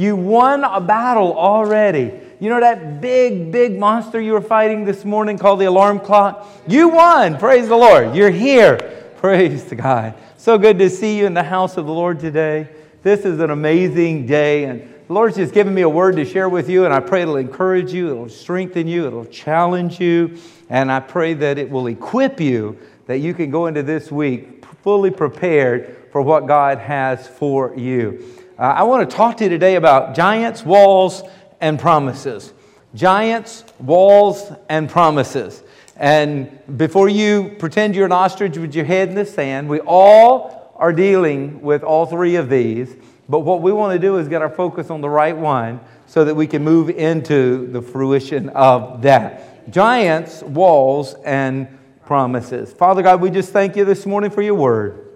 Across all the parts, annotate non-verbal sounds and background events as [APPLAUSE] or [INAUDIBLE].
You won a battle already. You know that big, big monster you were fighting this morning called the alarm clock? You won. Praise the Lord. You're here. Praise to God. So good to see you in the house of the Lord today. This is an amazing day, and the Lord's just given me a word to share with you, and I pray it'll encourage you, it'll strengthen you, it'll challenge you, and I pray that it will equip you that you can go into this week fully prepared for what God has for you. Uh, I want to talk to you today about giants, walls, and promises. Giants, walls, and promises. And before you pretend you're an ostrich with your head in the sand, we all are dealing with all three of these. But what we want to do is get our focus on the right one so that we can move into the fruition of that. Giants, walls, and promises. Father God, we just thank you this morning for your word.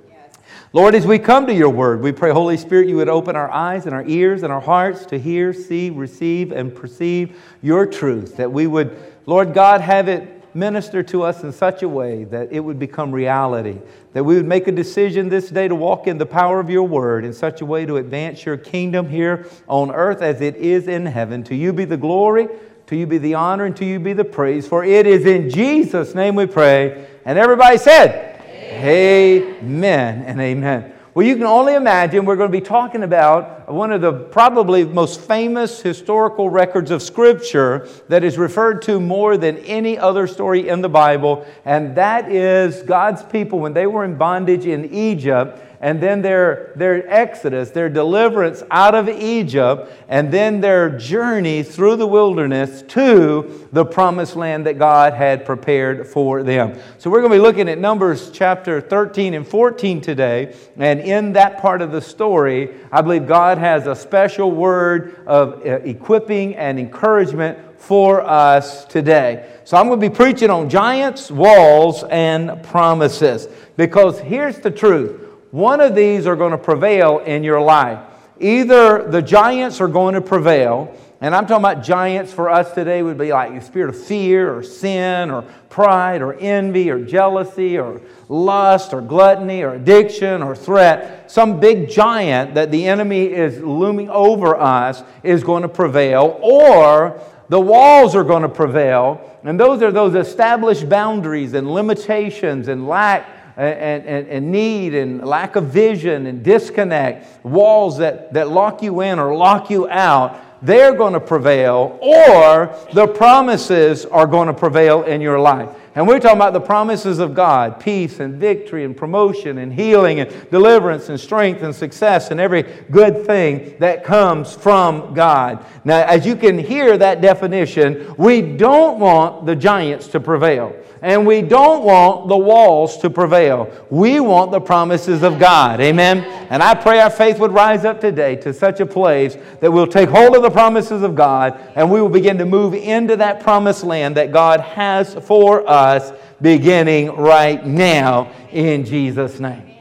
Lord, as we come to your word, we pray, Holy Spirit, you would open our eyes and our ears and our hearts to hear, see, receive, and perceive your truth. That we would, Lord God, have it minister to us in such a way that it would become reality. That we would make a decision this day to walk in the power of your word in such a way to advance your kingdom here on earth as it is in heaven. To you be the glory, to you be the honor, and to you be the praise. For it is in Jesus' name we pray. And everybody said, Amen and amen. Well, you can only imagine we're going to be talking about one of the probably most famous historical records of Scripture that is referred to more than any other story in the Bible, and that is God's people when they were in bondage in Egypt and then their, their exodus, their deliverance out of Egypt, and then their journey through the wilderness to the promised land that God had prepared for them. So we're going to be looking at Numbers chapter 13 and 14 today. And in that part of the story, I believe God has a special word of uh, equipping and encouragement for us today. So I'm going to be preaching on giants, walls, and promises. Because here's the truth one of these are going to prevail in your life. Either the giants are going to prevail, and I'm talking about giants for us today would be like the spirit of fear or sin or pride or envy or jealousy or lust or gluttony or addiction or threat. Some big giant that the enemy is looming over us is going to prevail, or the walls are going to prevail, and those are those established boundaries and limitations and lack and, and, and need and lack of vision and disconnect, walls that, that lock you in or lock you out, they're going to prevail, or the promises are going to prevail in your life. And we're talking about the promises of God peace and victory and promotion and healing and deliverance and strength and success and every good thing that comes from God. Now, as you can hear that definition, we don't want the giants to prevail and we don't want the walls to prevail. We want the promises of God. Amen. And I pray our faith would rise up today to such a place that we'll take hold of the promises of God and we will begin to move into that promised land that God has for us beginning right now in Jesus' name.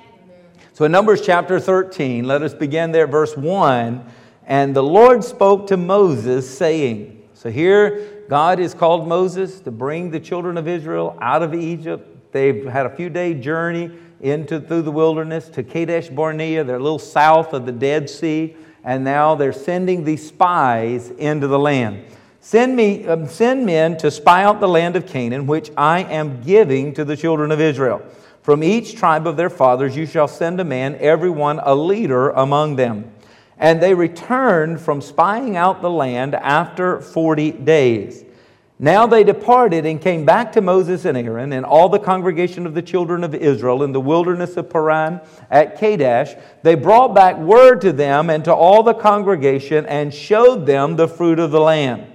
So in Numbers chapter 13, let us begin there, verse 1. And the Lord spoke to Moses, saying, So here God has called Moses to bring the children of Israel out of Egypt. They've had a few day journey into through the wilderness to Kadesh Barnea. They're a little south of the Dead Sea, and now they're sending these spies into the land. Send me, um, send men to spy out the land of Canaan, which I am giving to the children of Israel. From each tribe of their fathers you shall send a man, every one a leader among them. And they returned from spying out the land after 40 days. Now they departed and came back to Moses and Aaron and all the congregation of the children of Israel in the wilderness of Paran at Kadesh. They brought back word to them and to all the congregation and showed them the fruit of the land.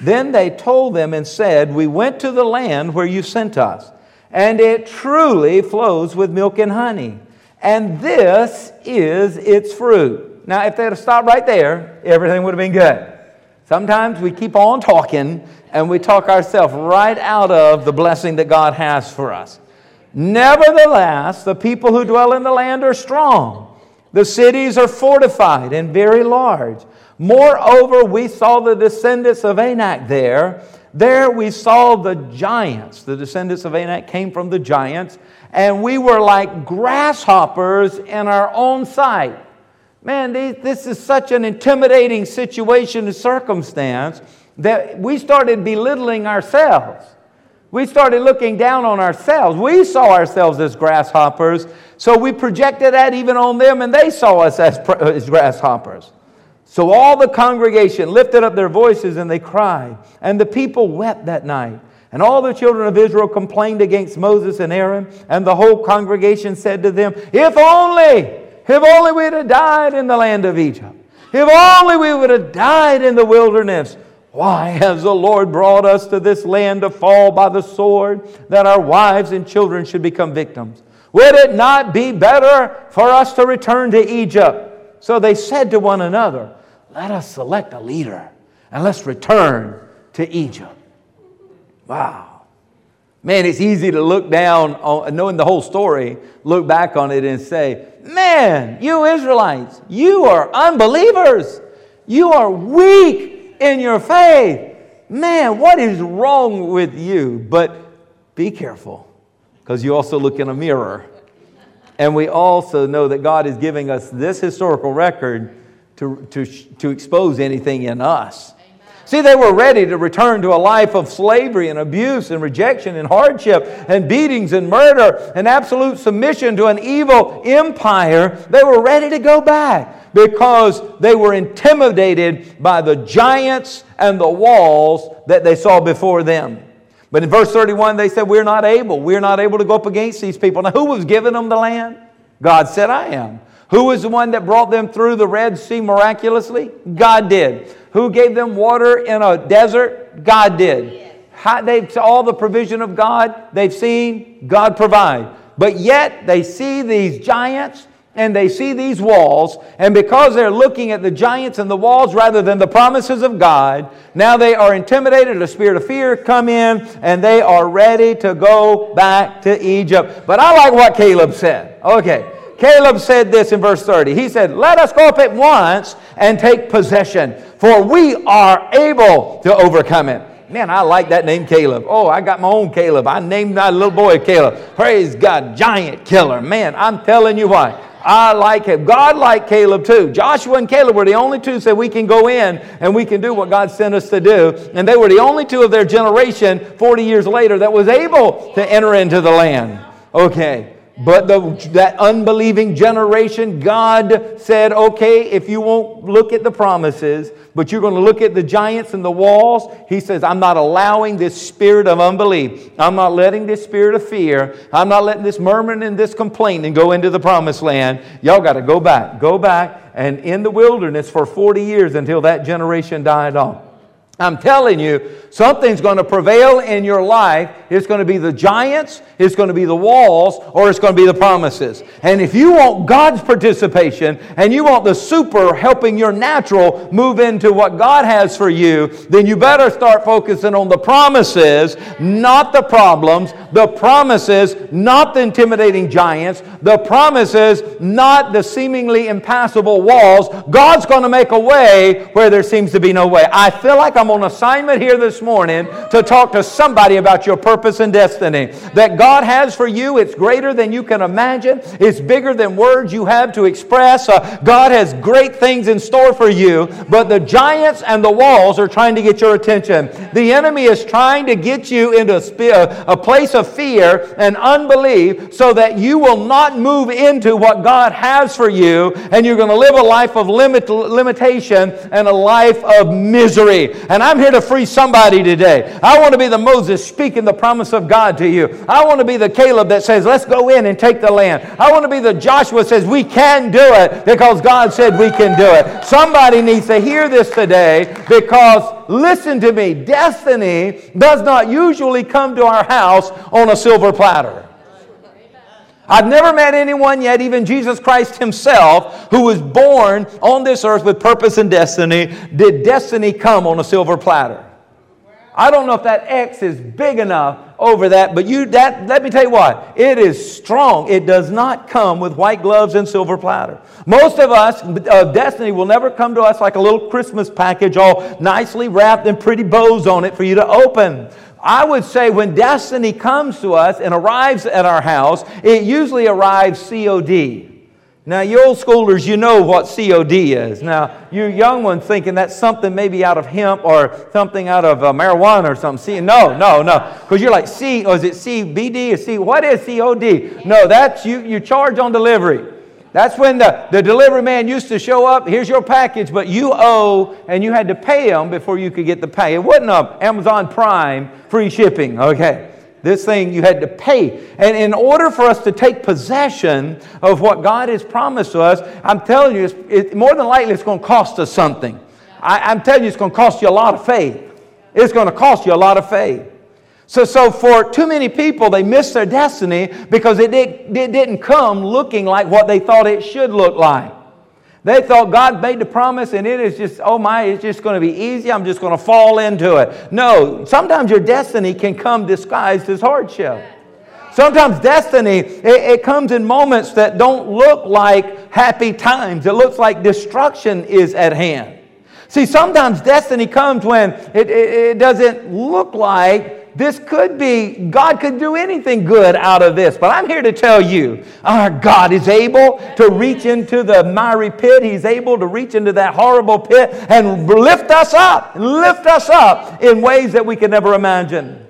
Then they told them and said, We went to the land where you sent us, and it truly flows with milk and honey. And this is its fruit. Now, if they had stopped right there, everything would have been good. Sometimes we keep on talking and we talk ourselves right out of the blessing that God has for us. Nevertheless, the people who dwell in the land are strong. The cities are fortified and very large. Moreover, we saw the descendants of Anak there. There we saw the giants. The descendants of Anak came from the giants, and we were like grasshoppers in our own sight. Man, this is such an intimidating situation and circumstance that we started belittling ourselves. We started looking down on ourselves. We saw ourselves as grasshoppers, so we projected that even on them, and they saw us as, as grasshoppers. So all the congregation lifted up their voices and they cried, and the people wept that night. And all the children of Israel complained against Moses and Aaron, and the whole congregation said to them, If only if only we'd have died in the land of Egypt. If only we would have died in the wilderness. Why has the Lord brought us to this land to fall by the sword, that our wives and children should become victims? Would it not be better for us to return to Egypt? So they said to one another, Let us select a leader and let's return to Egypt. Wow. Man, it's easy to look down on, knowing the whole story, look back on it and say, Man, you Israelites, you are unbelievers. You are weak in your faith. Man, what is wrong with you? But be careful, because you also look in a mirror. And we also know that God is giving us this historical record to, to, to expose anything in us See, they were ready to return to a life of slavery and abuse and rejection and hardship and beatings and murder and absolute submission to an evil empire. They were ready to go back because they were intimidated by the giants and the walls that they saw before them. But in verse 31, they said, We're not able. We're not able to go up against these people. Now, who was giving them the land? God said, I am. Who was the one that brought them through the Red Sea miraculously? God did. Who gave them water in a desert? God did. How, they've all the provision of God they've seen, God provide. But yet they see these giants and they see these walls, and because they're looking at the giants and the walls rather than the promises of God, now they are intimidated. A spirit of fear come in, and they are ready to go back to Egypt. But I like what Caleb said. Okay. Caleb said this in verse 30. He said, Let us go up at once and take possession, for we are able to overcome it. Man, I like that name Caleb. Oh, I got my own Caleb. I named my little boy Caleb. Praise God, giant killer. Man, I'm telling you what. I like him. God liked Caleb too. Joshua and Caleb were the only two that we can go in and we can do what God sent us to do. And they were the only two of their generation 40 years later that was able to enter into the land. Okay. But the, that unbelieving generation, God said, okay, if you won't look at the promises, but you're going to look at the giants and the walls, He says, I'm not allowing this spirit of unbelief. I'm not letting this spirit of fear. I'm not letting this murmuring and this complaining go into the promised land. Y'all got to go back. Go back and in the wilderness for 40 years until that generation died off. I'm telling you, something's going to prevail in your life. It's going to be the giants, it's going to be the walls, or it's going to be the promises. And if you want God's participation and you want the super helping your natural move into what God has for you, then you better start focusing on the promises, not the problems. The promises, not the intimidating giants. The promises, not the seemingly impassable walls. God's going to make a way where there seems to be no way. I feel like I'm I'm on assignment here this morning to talk to somebody about your purpose and destiny. That God has for you, it's greater than you can imagine, it's bigger than words you have to express. Uh, God has great things in store for you, but the giants and the walls are trying to get your attention. The enemy is trying to get you into a, a place of fear and unbelief so that you will not move into what God has for you and you're going to live a life of limit, limitation and a life of misery. And I'm here to free somebody today. I want to be the Moses speaking the promise of God to you. I want to be the Caleb that says, let's go in and take the land. I want to be the Joshua says, we can do it because God said we can do it. Somebody needs to hear this today because listen to me, destiny does not usually come to our house on a silver platter. I've never met anyone yet, even Jesus Christ himself, who was born on this earth with purpose and destiny. Did destiny come on a silver platter? I don't know if that X is big enough over that, but you that let me tell you what, it is strong. It does not come with white gloves and silver platter. Most of us, uh, destiny will never come to us like a little Christmas package, all nicely wrapped and pretty bows on it for you to open. I would say when destiny comes to us and arrives at our house, it usually arrives COD. Now, you old schoolers, you know what COD is. Now, you young ones thinking that's something maybe out of hemp or something out of uh, marijuana or something. See, no, no, no. Because you're like, C, or is it CBD or C? What is COD? No, that's you, you charge on delivery. That's when the, the delivery man used to show up. Here's your package, but you owe, and you had to pay him before you could get the pay. It wasn't a Amazon Prime free shipping, okay? This thing you had to pay. And in order for us to take possession of what God has promised to us, I'm telling you, it, more than likely it's going to cost us something. I, I'm telling you, it's going to cost you a lot of faith. It's going to cost you a lot of faith. So, so for too many people, they miss their destiny because it, did, it didn't come looking like what they thought it should look like. They thought God made the promise and it is just, oh my, it's just going to be easy. I'm just going to fall into it. No, sometimes your destiny can come disguised as hardship. Sometimes destiny, it, it, comes in moments that don't look like happy times. It looks like destruction is at hand. See, sometimes destiny comes when it, it, it doesn't look like this could be, God could do anything good out of this. But I'm here to tell you, our God is able to reach into the miry pit. He's able to reach into that horrible pit and lift us up, lift us up in ways that we can never imagine.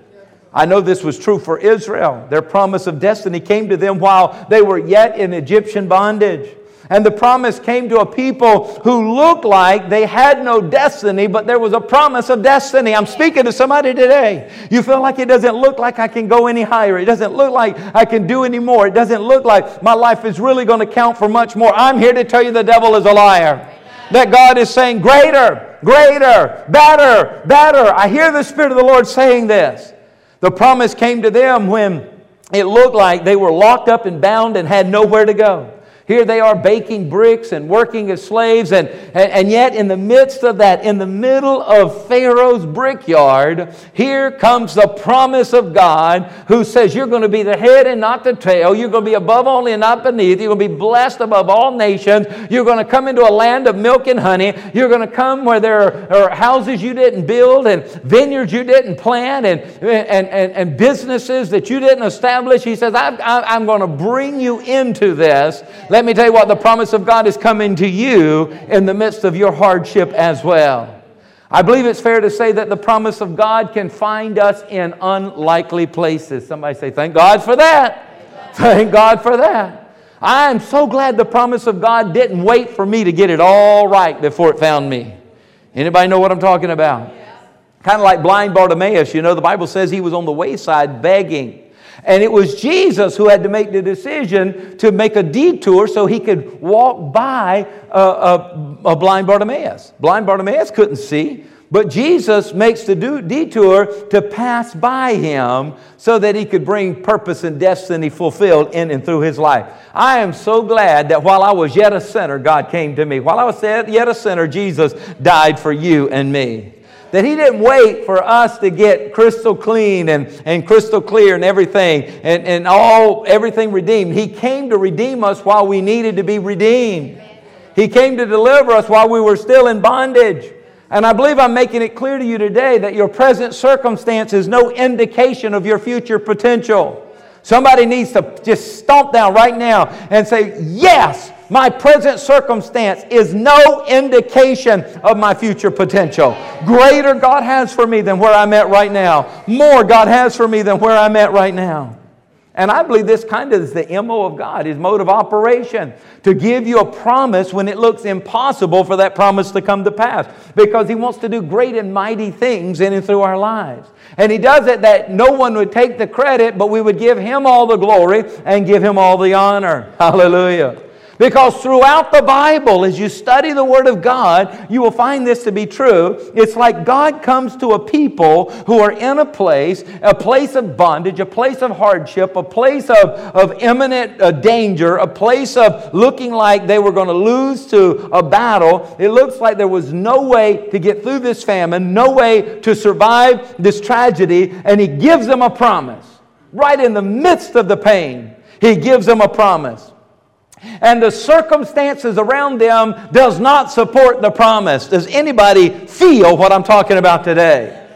I know this was true for Israel. Their promise of destiny came to them while they were yet in Egyptian bondage. And the promise came to a people who looked like they had no destiny, but there was a promise of destiny. I'm speaking to somebody today. You feel like it doesn't look like I can go any higher. It doesn't look like I can do any more. It doesn't look like my life is really going to count for much more. I'm here to tell you the devil is a liar. That God is saying, greater, greater, better, better. I hear the Spirit of the Lord saying this. The promise came to them when it looked like they were locked up and bound and had nowhere to go. Here they are baking bricks and working as slaves, and, and, and, yet, in the midst of that, in the middle of Pharaoh's brickyard, here comes the promise of God who says, You're going to be the head and not the tail. You're going to be above only and not beneath. You're going to be blessed above all nations. You're going to come into a land of milk and honey. You're going to come where there are houses you didn't build, and vineyards you didn't plant, and, and, and, and businesses that you didn't establish. He says, I'm, I'm going to bring you into this. Let me tell you what, the promise of God is coming to you in the midst of your hardship as well. I believe it's fair to say that the promise of God can find us in unlikely places. Somebody say, Thank God for that. Thank God for that. I am so glad the promise of God didn't wait for me to get it all right before it found me. Anybody know what I'm talking about? Kind of like blind Bartimaeus, you know, the Bible says he was on the wayside begging. And it was Jesus who had to make the decision to make a detour so he could walk by a, a, a blind Bartimaeus. Blind Bartimaeus couldn't see, but Jesus makes the detour to pass by him so that he could bring purpose and destiny fulfilled in and through his life. I am so glad that while I was yet a sinner, God came to me. While I was yet a sinner, Jesus died for you and me. That He didn't wait for us to get crystal clean and, and crystal clear and everything and, and all everything redeemed. He came to redeem us while we needed to be redeemed. He came to deliver us while we were still in bondage. And I believe I'm making it clear to you today that your present circumstance is no indication of your future potential. Somebody needs to just stomp down right now and say, Yes, my present circumstance is no indication of my future potential. Greater God has for me than where I'm at right now. More God has for me than where I'm at right now. And I believe this kind of is the MO of God, his mode of operation, to give you a promise when it looks impossible for that promise to come to pass. Because he wants to do great and mighty things in and through our lives. And he does it that no one would take the credit, but we would give him all the glory and give him all the honor. Hallelujah. Because throughout the Bible, as you study the Word of God, you will find this to be true. It's like God comes to a people who are in a place, a place of bondage, a place of hardship, a place of, of imminent uh, danger, a place of looking like they were going to lose to a battle. It looks like there was no way to get through this famine, no way to survive this tragedy, and He gives them a promise. Right in the midst of the pain, He gives them a promise and the circumstances around them does not support the promise. Does anybody feel what I'm talking about today?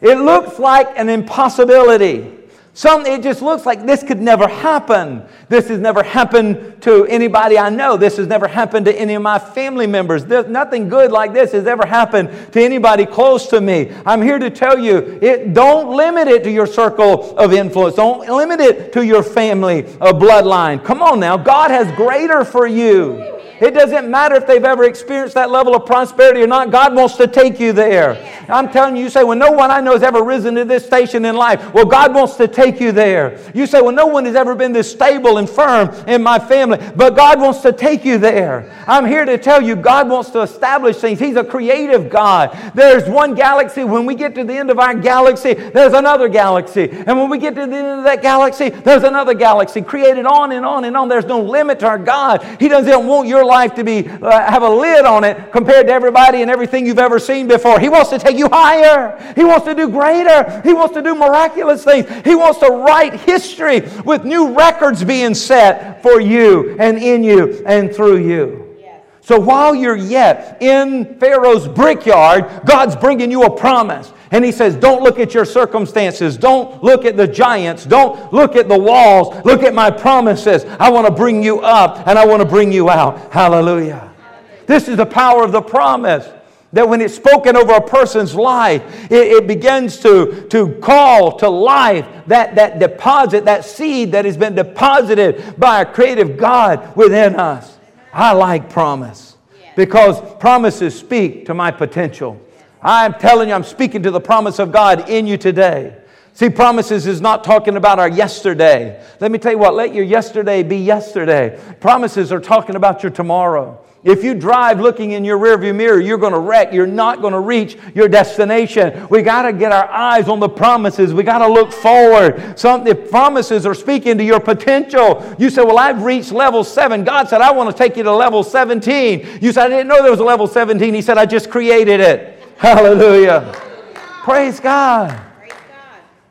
It looks like an impossibility. Some, it just looks like this could never happen. This has never happened to anybody I know. This has never happened to any of my family members. There's nothing good like this has ever happened to anybody close to me. I'm here to tell you, it, don't limit it to your circle of influence. Don't limit it to your family of bloodline. Come on now. God has greater for you. It doesn't matter if they've ever experienced that level of prosperity or not. God wants to take you there. I'm telling you, you say, well, no one I know has ever risen to this station in life. Well, God wants to take you there. You say, well, no one has ever been this stable and firm in my family, but God wants to take you there. I'm here to tell you, God wants to establish things. He's a creative God. There's one galaxy. When we get to the end of our galaxy, there's another galaxy. And when we get to the end of that galaxy, there's another galaxy created on and on and on. There's no limit to our God. He doesn't want your life to be uh, have a lid on it compared to everybody and everything you've ever seen before. He wants to take you higher. He wants to do greater. He wants to do miraculous things. He wants to write history with new records being set for you and in you and through you. So while you're yet in Pharaoh's brickyard, God's bringing you a promise. And he says, Don't look at your circumstances. Don't look at the giants. Don't look at the walls. Look at my promises. I want to bring you up and I want to bring you out. Hallelujah. This is the power of the promise. That when it's spoken over a person's life, it, it, begins to, to call to life that, that deposit, that seed that has been deposited by a creative God within us. I like promise because promises speak to my potential. I'm telling you, I'm speaking to the promise of God in you today. See, promises is not talking about our yesterday. Let me tell you what, let your yesterday be yesterday. Promises are talking about your tomorrow. If you drive looking in your rearview mirror, you're going to wreck. You're not going to reach your destination. We got to get our eyes on the promises. We got to look forward. Some the promises are speaking to your potential. You say, "Well, I've reached level 7." God said, "I want to take you to level 17." You said, "I didn't know there was a level 17." He said, "I just created it." [LAUGHS] Hallelujah. Praise God.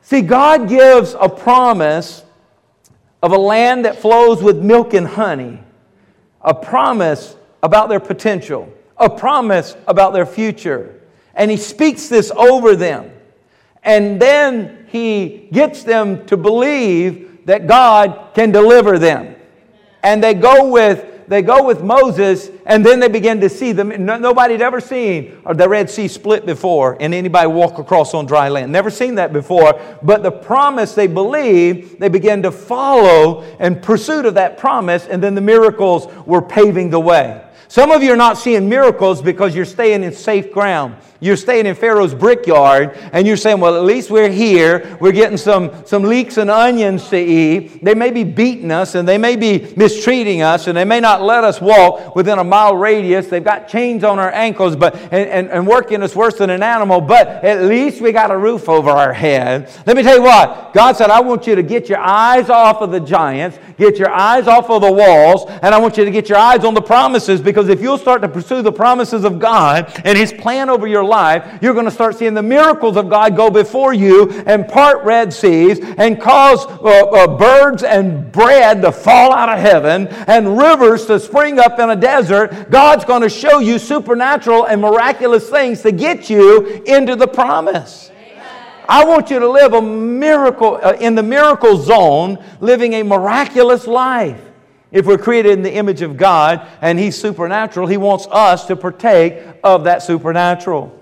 See, God gives a promise of a land that flows with milk and honey, a promise about their potential, a promise about their future. And He speaks this over them. And then He gets them to believe that God can deliver them. And they go with they go with Moses, and then they begin to see them. Nobody had ever seen the Red Sea split before, and anybody walk across on dry land. Never seen that before. But the promise they believe, they began to follow in pursuit of that promise, and then the miracles were paving the way. Some of you are not seeing miracles because you're staying in safe ground. You're staying in Pharaoh's brickyard and you're saying, well, at least we're here. We're getting some, some leeks and onions to eat. They may be beating us and they may be mistreating us and they may not let us walk within a mile radius. They've got chains on our ankles but, and, and, and working us worse than an animal, but at least we got a roof over our head. Let me tell you what, God said, I want you to get your eyes off of the giants, get your eyes off of the walls, and I want you to get your eyes on the promises because if you'll start to pursue the promises of God and His plan over your life, life, you're going to start seeing the miracles of God go before you and part Red Seas and cause uh, uh, birds and bread to fall out of heaven and rivers to spring up in a desert. God's going to show you supernatural and miraculous things to get you into the promise. I want you to live a miracle uh, in the miracle zone, living a miraculous life. If we're created in the image of God and He's supernatural, He wants us to partake of that supernatural.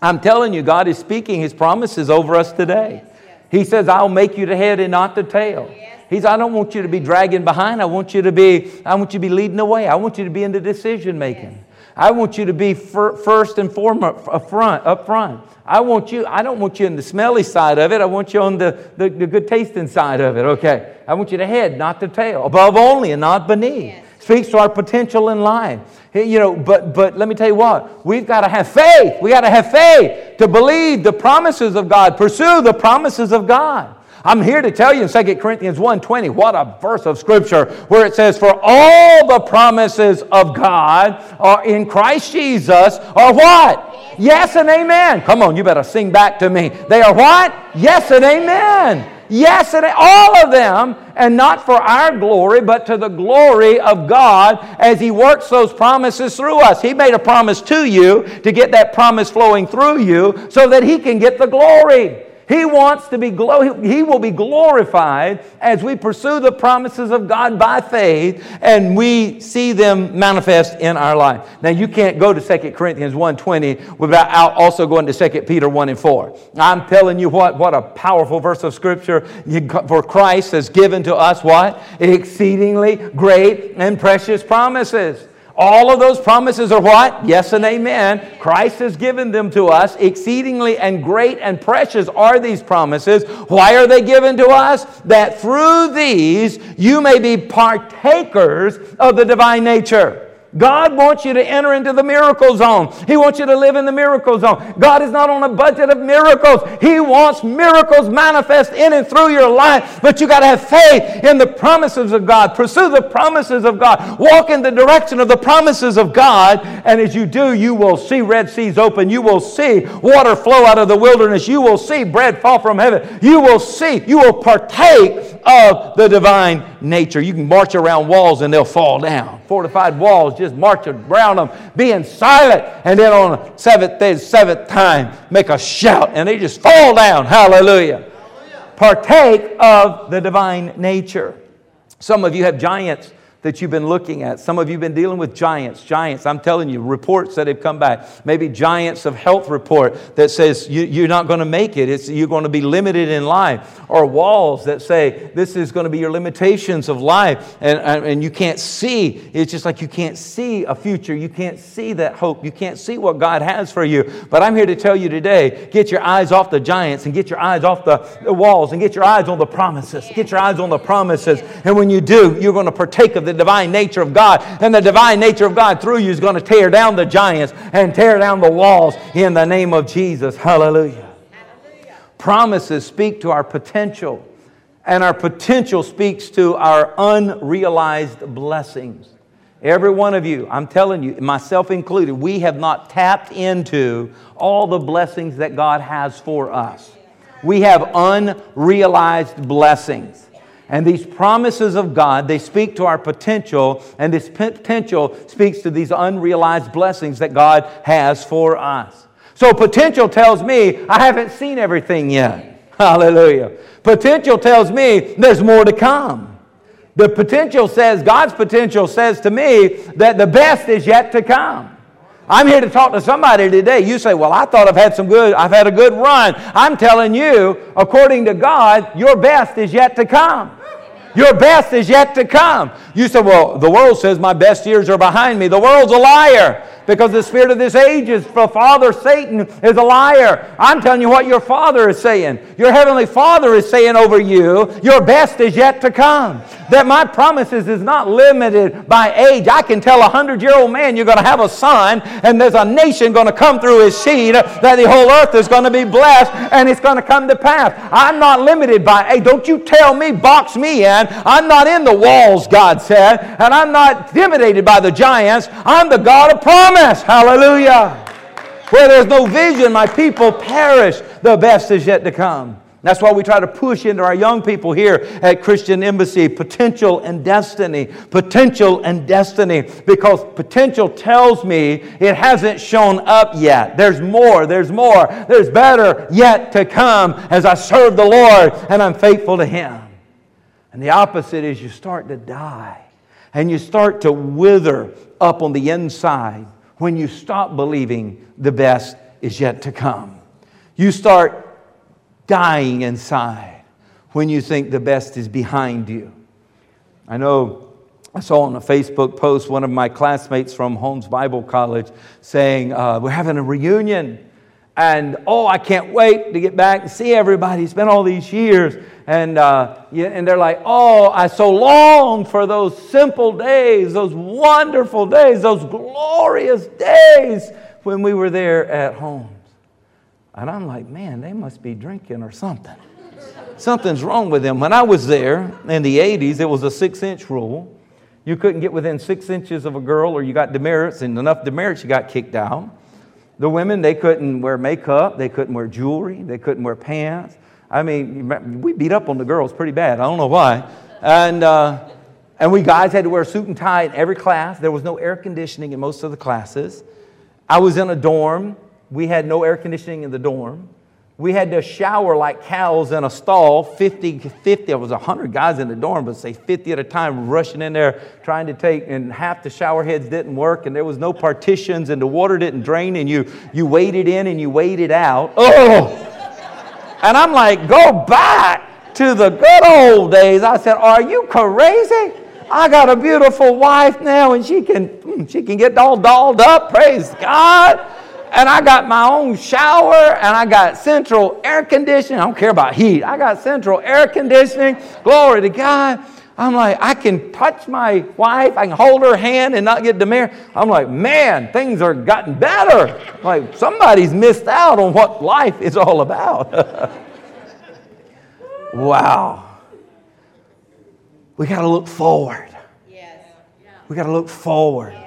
I'm telling you, God is speaking His promises over us today. He says, I'll make you the head and not the tail. He says, I don't want you to be dragging behind. I want you to be, I want you to be leading the way. I want you to be in the decision making. I want you to be fir- first and foremost up front, up front. I want you, I don't want you in the smelly side of it. I want you on the, the, the good tasting side of it, okay? I want you to head, not the tail. Above only and not beneath. Yes. Speaks to our potential in life. You know, but but let me tell you what, we've got to have faith. We got to have faith to believe the promises of God, pursue the promises of God. I'm here to tell you in 2 Corinthians 1:20, what a verse of scripture where it says, For all the promises of God are in Christ Jesus are what? Yes and amen. Come on, you better sing back to me. They are what? Yes and amen. Yes, and all of them, and not for our glory, but to the glory of God as He works those promises through us. He made a promise to you to get that promise flowing through you so that He can get the glory. He wants to be glo- he will be glorified as we pursue the promises of God by faith and we see them manifest in our life. Now you can't go to 2 Corinthians 1:20 without also going to 2 Peter 1 and 4. I'm telling you what what a powerful verse of scripture for Christ has given to us what? Exceedingly great and precious promises. All of those promises are what? Yes and amen. Christ has given them to us. Exceedingly and great and precious are these promises. Why are they given to us? That through these you may be partakers of the divine nature. God wants you to enter into the miracle zone. He wants you to live in the miracle zone. God is not on a budget of miracles. He wants miracles manifest in and through your life. But you got to have faith in the promises of God. Pursue the promises of God. Walk in the direction of the promises of God. And as you do, you will see Red Seas open. You will see water flow out of the wilderness. You will see bread fall from heaven. You will see, you will partake of the divine nature. You can march around walls and they'll fall down. Fortified walls, just march around them, being silent, and then on the seventh day, seventh time, make a shout, and they just fall down. Hallelujah. Hallelujah. Partake of the divine nature. Some of you have giants that you've been looking at. Some of you have been dealing with giants. Giants, I'm telling you, reports that have come back. Maybe giants of health report that says you, are not going to make it. It's, you're going to be limited in life. Or walls that say this is going to be your limitations of life and, and, you can't see. It's just like you can't see a future. You can't see that hope. You can't see what God has for you. But I'm here to tell you today get your eyes off the giants and get your eyes off the, the walls and get your eyes on the promises. Get your eyes on the promises. And when you do, you're going to partake of the divine nature of God. And the divine nature of God through you is going to tear down the giants and tear down the walls in the name of Jesus. Hallelujah. Hallelujah. Promises speak to our potential, and our potential speaks to our unrealized blessings. Every one of you, I'm telling you, myself included, we have not tapped into all the blessings that God has for us. We have unrealized blessings. And these promises of God, they speak to our potential, and this potential speaks to these unrealized blessings that God has for us. So potential tells me I haven't seen everything yet. [LAUGHS] Hallelujah. Potential tells me there's more to come. The potential says, God's potential says to me that the best is yet to come. I'm here to talk to somebody today. You say, Well, I thought I've had some good, I've had a good run. I'm telling you, according to God, your best is yet to come. Your best is yet to come. You say, Well, the world says my best years are behind me. The world's a liar because the spirit of this age is for father Satan is a liar. I'm telling you what your father is saying. Your heavenly father is saying over you, your best is yet to come. That my promises is not limited by age. I can tell a hundred year old man you're going to have a son and there's a nation going to come through his seed that the whole earth is going to be blessed and it's going to come to pass. I'm not limited by age. Don't you tell me, box me in. I'm not in the walls, God said, and I'm not intimidated by the giants. I'm the God of promise promise. Hallelujah. Where there's no vision, my people perish. The best is yet to come. That's why we try to push into our young people here at Christian Embassy potential and destiny. Potential and destiny. Because potential tells me it hasn't shown up yet. There's more, there's more, there's better yet to come as I serve the Lord and I'm faithful to Him. And the opposite is you start to die and you start to wither up on the inside when you stop believing the best is yet to come. You start dying inside when you think the best is behind you. I know I saw on a Facebook post one of my classmates from Holmes Bible College saying, uh, We're having a reunion. And oh, I can't wait to get back and see everybody. It's been all these years. And, uh, yeah, and they're like, oh, I so long for those simple days, those wonderful days, those glorious days when we were there at home. And I'm like, man, they must be drinking or something. Something's wrong with them. When I was there in the 80s, it was a six inch rule. You couldn't get within six inches of a girl or you got demerits, and enough demerits, you got kicked out. The women, they couldn't wear makeup, they couldn't wear jewelry, they couldn't wear pants. I mean, we beat up on the girls pretty bad. I don't know why. And, uh, and we guys had to wear a suit and tie in every class. There was no air conditioning in most of the classes. I was in a dorm. We had no air conditioning in the dorm. We had to shower like cows in a stall, 50, 50, there was 100 guys in the dorm, but say 50 at a time rushing in there trying to take, and half the shower heads didn't work, and there was no partitions, and the water didn't drain, and you, you waded in and you waded out. Oh! And I'm like, go back to the good old days. I said, are you crazy? I got a beautiful wife now, and she can, hmm, she can get all dolled up. Praise God and I got my own shower and I got central air conditioning. I don't care about heat. I got central air conditioning. Glory to God. I'm like, I can touch my wife, I can hold her hand and not get demerit. I'm like, man, things are gotten better. Like somebody's missed out on what life is all about. [LAUGHS] wow. We got to look forward. Yes. We got to look forward.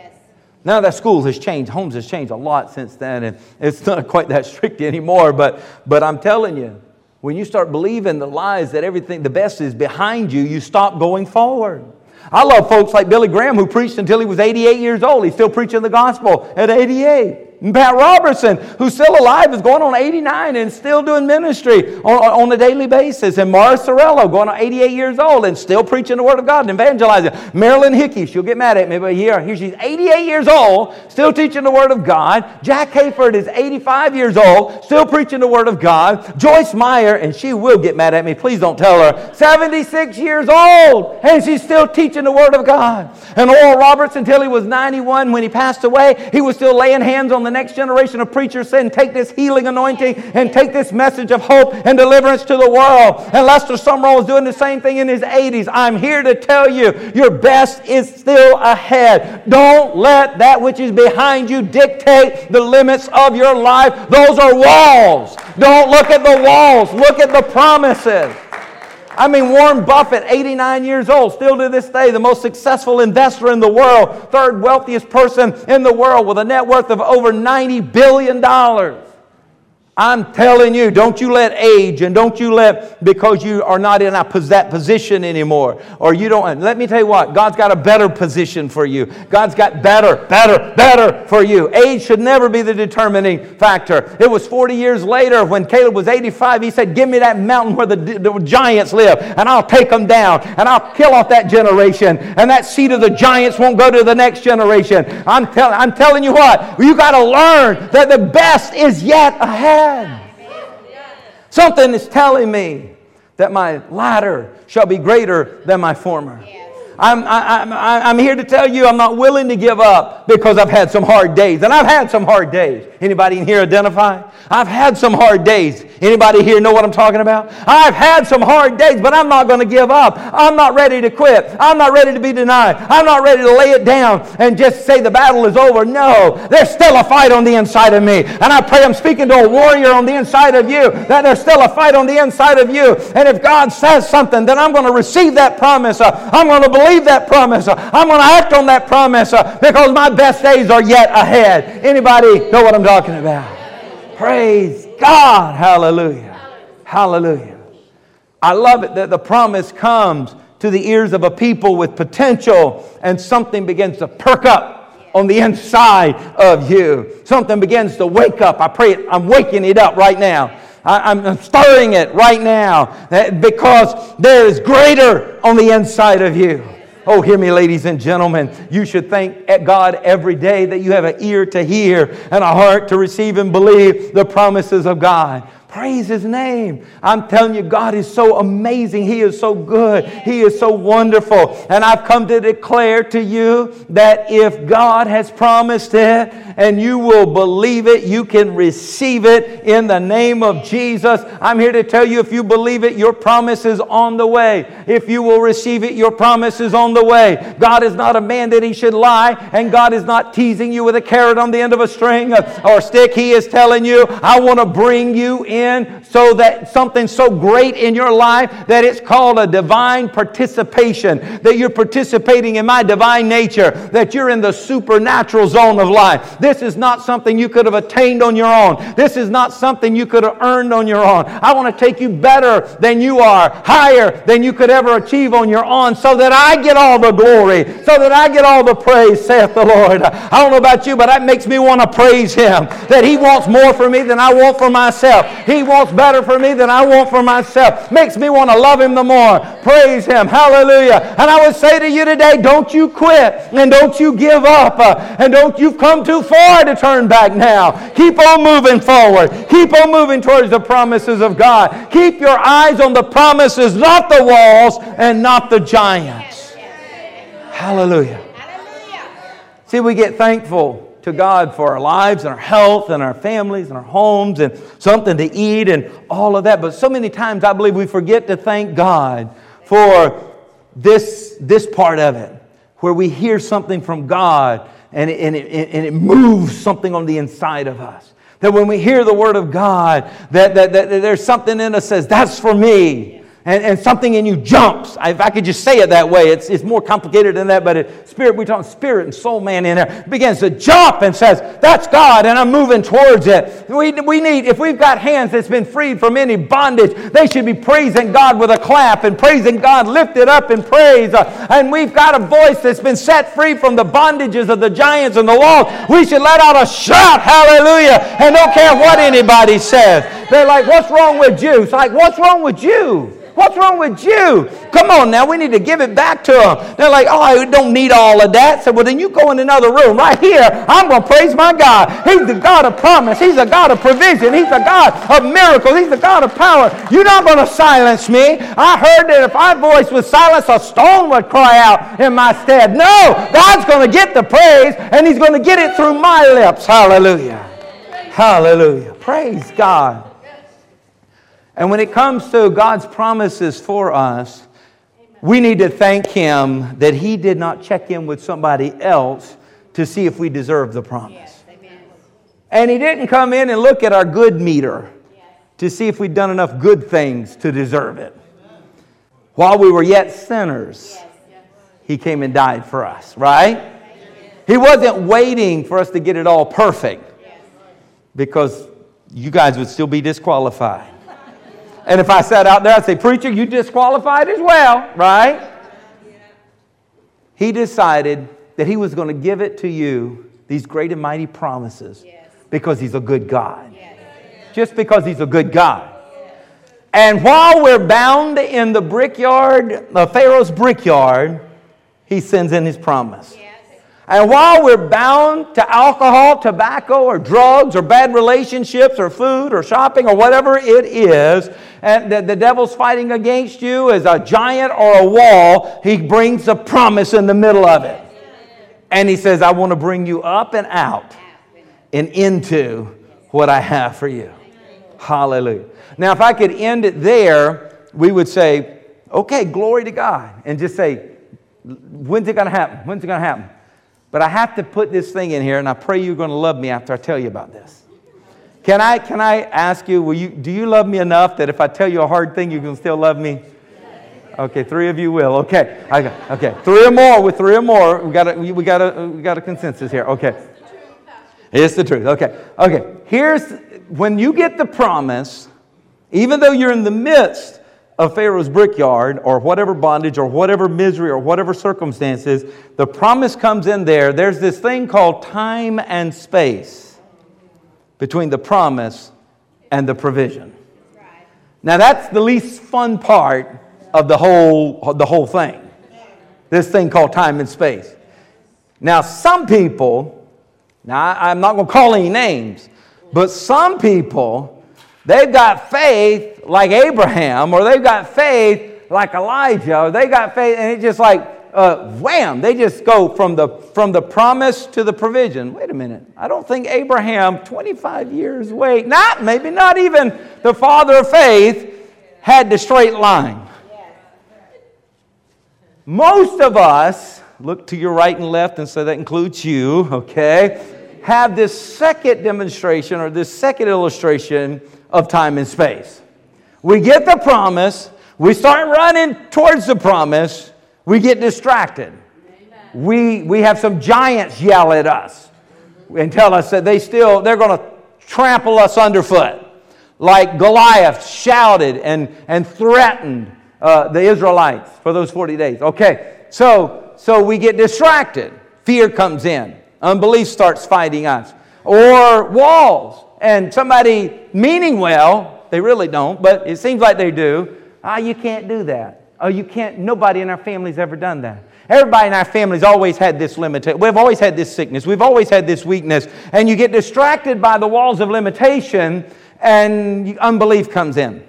Now that school has changed, Holmes has changed a lot since then, and it's not quite that strict anymore. But, but I'm telling you, when you start believing the lies that everything, the best is behind you, you stop going forward. I love folks like Billy Graham who preached until he was 88 years old. He's still preaching the gospel at 88. Pat Robertson, who's still alive, is going on 89 and still doing ministry on, on a daily basis. And Morris Cerullo, going on 88 years old and still preaching the Word of God and evangelizing. Marilyn Hickey, she'll get mad at me, but here, here she's 88 years old, still teaching the Word of God. Jack Hayford is 85 years old, still preaching the Word of God. Joyce Meyer, and she will get mad at me, please don't tell her, 76 years old, and she's still teaching the Word of God. And Oral Roberts, until he was 91, when he passed away, he was still laying hands on the next generation of preachers saying, take this healing anointing and take this message of hope and deliverance to the world. And Lester Sumrall was doing the same thing in his 80s. I'm here to tell you, your best is still ahead. Don't let that which is behind you dictate the limits of your life. Those are walls. Don't look at the walls, look at the promises. I mean, Warren Buffett, 89 years old, still to this day, the most successful investor in the world, third wealthiest person in the world with a net worth of over $90 billion. I'm telling you, don't you let age and don't you let, because you are not in that position anymore, or you don't, let me tell you what, God's got a better position for you. God's got better, better, better for you. Age should never be the determining factor. It was 40 years later when Caleb was 85, he said, Give me that mountain where the, the giants live, and I'll take them down, and I'll kill off that generation, and that seed of the giants won't go to the next generation. I'm, tell, I'm telling you what, you got to learn that the best is yet ahead. Something is telling me that my latter shall be greater than my former. I'm, I, am i I'm here to tell you I'm not willing to give up because I've had some hard days. And I've had some hard days. Anybody in here identify? I've had some hard days. Anybody here know what I'm talking about? I've had some hard days, but I'm not going to give up. I'm not ready to quit. I'm not ready to be denied. I'm not ready to lay it down and just say the battle is over. No, there's still a fight on the inside of me. And I pray I'm speaking to a warrior on the inside of you, that there's still a fight on the inside of you. And if God says something, then I'm going to receive that promise. Uh, I'm going to believe believe that promise. I'm going to act on that promise uh, because my best days are yet ahead. Anybody know what I'm talking about? Praise God. Hallelujah. Hallelujah. I love it that the promise comes to the ears of a people with potential and something begins to perk up on the inside of you. Something begins to wake up. I pray it, I'm waking it up right now. I, am stirring it right now because there is greater on the inside of you. Oh, hear me, ladies and gentlemen. You should thank God every day that you have an ear to hear and a heart to receive and believe the promises of God. Praise His name. I'm telling you, God is so amazing. He is so good. He is so wonderful. And I've come to declare to you that if God has promised it and you will believe it, you can receive it in the name of Jesus. I'm here to tell you if you believe it, your promise is on the way. If you will receive it, your promise is on the way. God is not a man that he should lie, and God is not teasing you with a carrot on the end of a string or stick. He is telling you, I want to bring you in in so that something so great in your life that it's called a divine participation, that you're participating in my divine nature, that you're in the supernatural zone of life. This is not something you could have attained on your own. This is not something you could have earned on your own. I want to take you better than you are, higher than you could ever achieve on your own, so that I get all the glory, so that I get all the praise, saith the Lord. I don't know about you, but that makes me want to praise Him, that He wants more for me than I want for myself. He He wants better for me than I want for myself. Makes me want to love Him the more. Praise Him. Hallelujah. And I would say to you today, don't you quit and don't you give up uh, and don't you've come too far to turn back now. Keep on moving forward. Keep on moving towards the promises of God. Keep your eyes on the promises, not the walls and not the giants. Hallelujah. See, we get thankful to God for our lives and our health and our families and our homes and something to eat and all of that. But so many times I believe we forget to thank God for this, this part of it, where we hear something from God and it, and, it, and it moves something on the inside of us. That when we hear the word of God, that, that, that, that there's something in us says, that's for me and, and something in you jumps. If I could just say it that way, it's, it's more complicated than that, but it, spirit, we talk spirit and soul man in there, begins to jump and says, That's God, and I'm moving towards it. We, we need, if we've got hands that's been freed from any bondage, they should be praising God with a clap and praising God lifted up in praise. Uh, and we've got a voice that's been set free from the bondages of the giants and the walls. We should let out a shout, hallelujah, and don't care what anybody says. They're like, What's wrong with you? It's like, What's wrong with you? What's wrong with you? Come on now, we need to give it back to them. They're like, oh, I don't need all of that. So, well, then you go in another room. Right here, I'm going to praise my God. He's the God of promise. He's a God of provision. He's a God of miracles. He's the God of power. You're not going to silence me. I heard that if my voice was silenced, a stone would cry out in my stead. No, God's going to get the praise, and He's going to get it through my lips. Hallelujah. Hallelujah. Praise God. And when it comes to God's promises for us, we need to thank Him that He did not check in with somebody else to see if we deserve the promise. And He didn't come in and look at our good meter to see if we'd done enough good things to deserve it. While we were yet sinners, He came and died for us, right? He wasn't waiting for us to get it all perfect because you guys would still be disqualified. And if I sat out there, I'd say, Preacher, you disqualified as well, right? He decided that he was going to give it to you, these great and mighty promises, because he's a good God. Just because he's a good God. And while we're bound in the brickyard, the Pharaoh's brickyard, he sends in his promise. And while we're bound to alcohol, tobacco, or drugs, or bad relationships, or food, or shopping, or whatever it is, and the, the devil's fighting against you as a giant or a wall, he brings a promise in the middle of it. And he says, I want to bring you up and out and into what I have for you. Hallelujah. Now, if I could end it there, we would say, okay, glory to God. And just say, when's it going to happen? When's it going to happen? But I have to put this thing in here, and I pray you're going to love me after I tell you about this. Can I, can I ask you, will you, do you love me enough that if I tell you a hard thing, you can still love me? Okay, three of you will. Okay, okay, okay. Three or more. With three or more, we got a, we got a, we got a consensus here. Okay, it's the truth. Okay, okay. Here's when you get the promise, even though you're in the midst of Pharaoh's brickyard or whatever bondage or whatever misery or whatever circumstances, the promise comes in there. There's this thing called time and space between the promise and the provision. Now, that's the least fun part of the whole, the whole thing. This thing called time and space. Now, some people, now I'm not going to call any names, but some people They've got faith like Abraham, or they've got faith like Elijah, or they got faith, and it's just like uh, wham, they just go from the, from the promise to the provision. Wait a minute. I don't think Abraham, 25 years wait, not maybe not even the father of faith, had the straight line. Most of us, look to your right and left and say that includes you, okay, have this second demonstration or this second illustration of time and space. We get the promise, we start running towards the promise, we get distracted. We, we have some giants yell at us and tell us that they still, they're going to trample us underfoot. Like Goliath shouted and, and threatened uh, the Israelites for those 40 days. Okay, so, so we get distracted. Fear comes in. Unbelief starts fighting us. Or walls and somebody meaning well They really don't, but it seems like they do. Ah, you can't do that. Oh, you can't. Nobody in our family's ever done that. Everybody in our family's always had this limitation. We've always had this sickness. We've always had this weakness. And you get distracted by the walls of limitation, and unbelief comes in.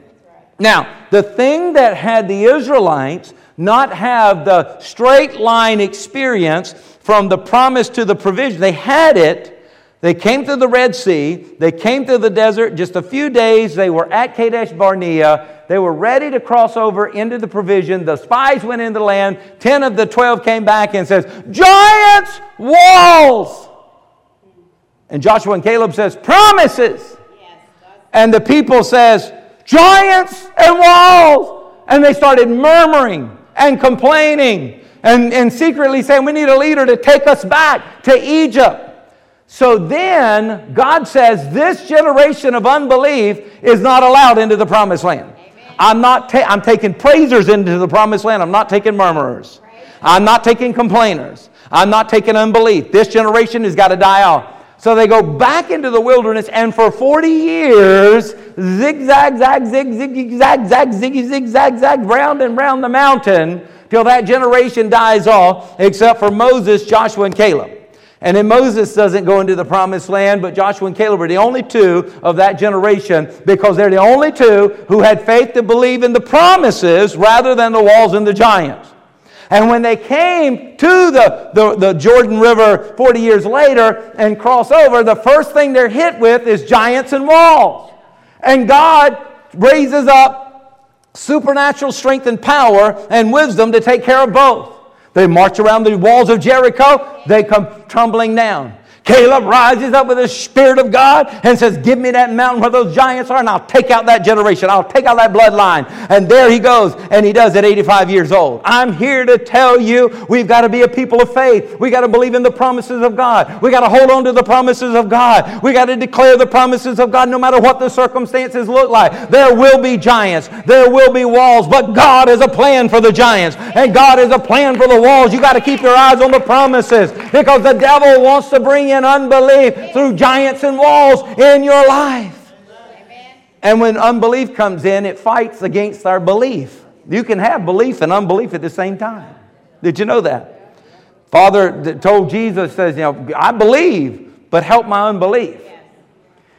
Now, the thing that had the Israelites not have the straight line experience from the promise to the provision, they had it. They came to the Red Sea. They came to the desert. Just a few days, they were at Kadesh Barnea. They were ready to cross over into the provision. The spies went into the land. Ten of the twelve came back and says, Giants, walls. And Joshua and Caleb says, promises. And the people says, giants and walls. And they started murmuring and complaining and, and secretly saying, we need a leader to take us back to Egypt. So then God says, this generation of unbelief is not allowed into the promised land. I'm not ta- I'm taking praisers into the promised land. I'm not taking murmurers. I'm not taking complainers. I'm not taking unbelief. This generation has got to die off. So they go back into the wilderness, and for 40 years, zigzag, zag, zig, zig, zag, zag, ziggy, zig, zag, zag, round and round the mountain till that generation dies off, except for Moses, Joshua, and Caleb. And then Moses doesn't go into the promised land, but Joshua and Caleb are the only two of that generation because they're the only two who had faith to believe in the promises rather than the walls and the giants. And when they came to the, the, the, Jordan River 40 years later and cross over, the first thing they're hit with is giants and walls. And God raises up supernatural strength and power and wisdom to take care of both. They march around the walls of Jericho, they come tumbling down. Caleb rises up with the Spirit of God and says, Give me that mountain where those giants are, and I'll take out that generation. I'll take out that bloodline. And there he goes, and he does at 85 years old. I'm here to tell you we've got to be a people of faith. We've got to believe in the promises of God. We've got to hold on to the promises of God. We've got to declare the promises of God no matter what the circumstances look like. There will be giants, there will be walls, but God has a plan for the giants, and God has a plan for the walls. You've got to keep your eyes on the promises because the devil wants to bring in in unbelief through giants and walls in your life. And when unbelief comes in, it fights against our belief. You can have belief and unbelief at the same time. Did you know that? Father told Jesus, says, you know, I believe, but help my unbelief.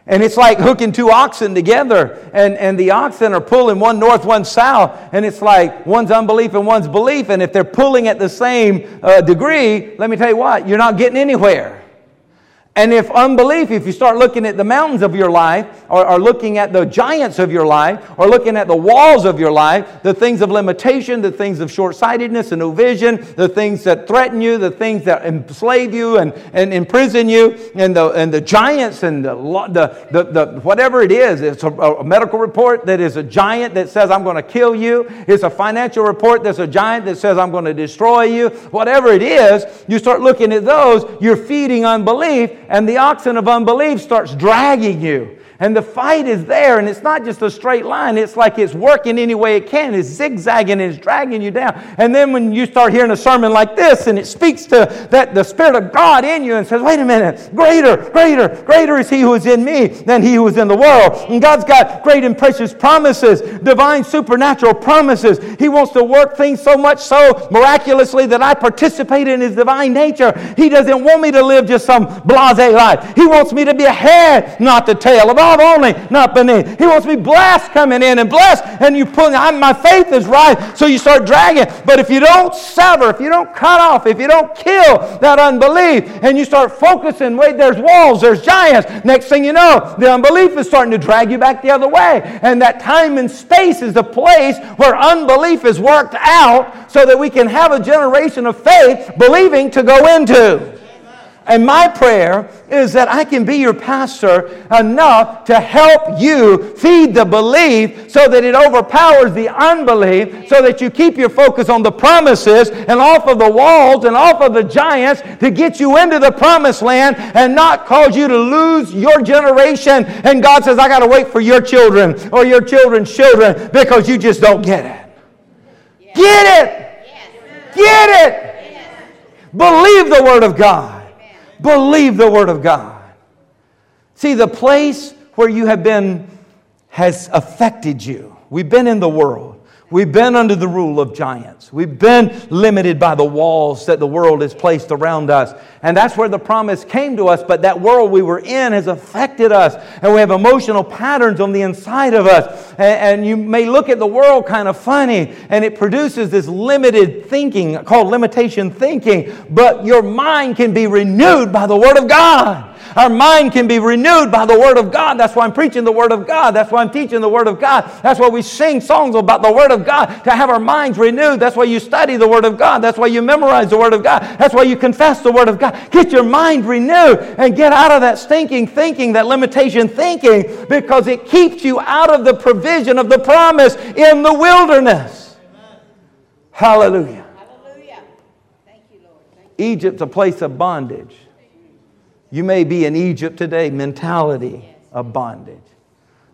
And it's like hooking two oxen together, and, and the oxen are pulling one north, one south, and it's like one's unbelief and one's belief. And if they're pulling at the same uh, degree, let me tell you what, you're not getting anywhere. And if unbelief, if you start looking at the mountains of your life, or, or, looking at the giants of your life, or looking at the walls of your life, the things of limitation, the things of short sightedness and no vision, the things that threaten you, the things that enslave you and, and imprison you, and the, and the giants and the, the, the, the whatever it is, it's a, a medical report that is a giant that says, I'm going to kill you. It's a financial report that's a giant that says, I'm going to destroy you. Whatever it is, you start looking at those, you're feeding unbelief and the oxen of unbelief starts dragging you. And the fight is there, and it's not just a straight line. It's like it's working any way it can. It's zigzagging and it's dragging you down. And then when you start hearing a sermon like this, and it speaks to that the Spirit of God in you and says, wait a minute, greater, greater, greater is He who is in me than He who is in the world. And God's got great and precious promises, divine supernatural promises. He wants to work things so much so miraculously that I participate in His divine nature. He doesn't want me to live just some blase life. He wants me to be a head, not the tail. Of above only, not beneath. He wants be blessed coming in and blessed, and you put, my faith is right, so you start dragging. But if you don't sever, if you don't cut off, if you don't kill that unbelief, and you start focusing, wait, there's walls, there's giants, next thing you know, the unbelief is starting to drag you back the other way. And that time and space is the place where unbelief is worked out so that we can have a generation of faith believing to go into. And my prayer is that I can be your pastor enough to help you feed the belief so that it overpowers the unbelief, so that you keep your focus on the promises and off of the walls and off of the giants to get you into the promised land and not cause you to lose your generation. And God says, I got to wait for your children or your children's children because you just don't get it. Get it! Get it! Believe the Word of God. Believe the Word of God. See, the place where you have been has affected you. We've been in the world. We've been under the rule of giants. We've been limited by the walls that the world has placed around us. And that's where the promise came to us, but that world we were in has affected us. And we have emotional patterns on the inside of us. And, and you may look at the world kind of funny, and it produces this limited thinking called limitation thinking. But your mind can be renewed by the Word of God. Our mind can be renewed by the Word of God. That's why I'm preaching the Word of God. That's why I'm teaching the Word of God. That's why we sing songs about the Word of God to have our minds renewed. That's why you study the Word of God. That's why you memorize the Word of God. That's why you confess the Word of God. Get your mind renewed and get out of that stinking thinking, that limitation thinking, because it keeps you out of the provision of the promise in the wilderness. Hallelujah. Hallelujah. Thank you, Lord. Thank you. Egypt's a place of bondage. You may be in Egypt today, mentality of bondage,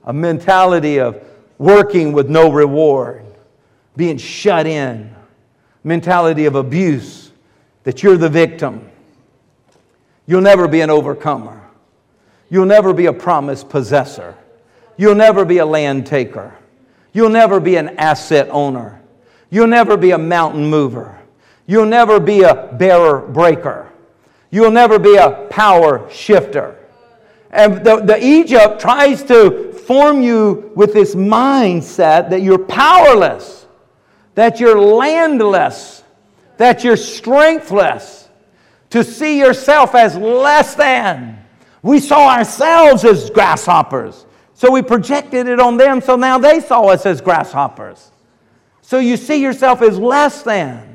a mentality of working with no reward, being shut in, mentality of abuse, that you're the victim. You'll never be an overcomer. You'll never be a promise possessor. You'll never be a land taker. You'll never be an asset owner. You'll never be a mountain mover. You'll never be a bearer breaker. You'll never be a power shifter. And the, the Egypt tries to form you with this mindset that you're powerless, that you're landless, that you're strengthless, to see yourself as less than. We saw ourselves as grasshoppers. So we projected it on them, so now they saw us as grasshoppers. So you see yourself as less than.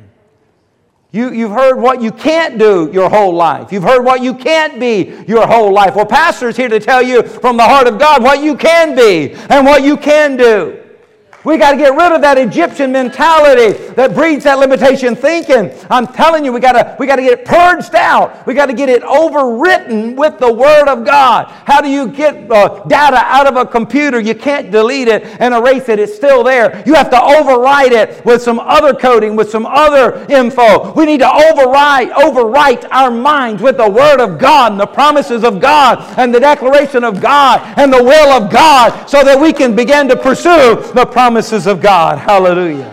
You, you've heard what you can't do your whole life. You've heard what you can't be your whole life. Well, Pastor's here to tell you from the heart of God what you can be and what you can do. We got to get rid of that Egyptian mentality that breeds that limitation thinking. I'm telling you, we got to we got to get it purged out. We got to get it overwritten with the Word of God. How do you get uh, data out of a computer? You can't delete it and erase it. It's still there. You have to overwrite it with some other coding, with some other info. We need to overwrite overwrite our minds with the Word of God and the promises of God and the declaration of God and the will of God, so that we can begin to pursue the promises promises of God. Hallelujah.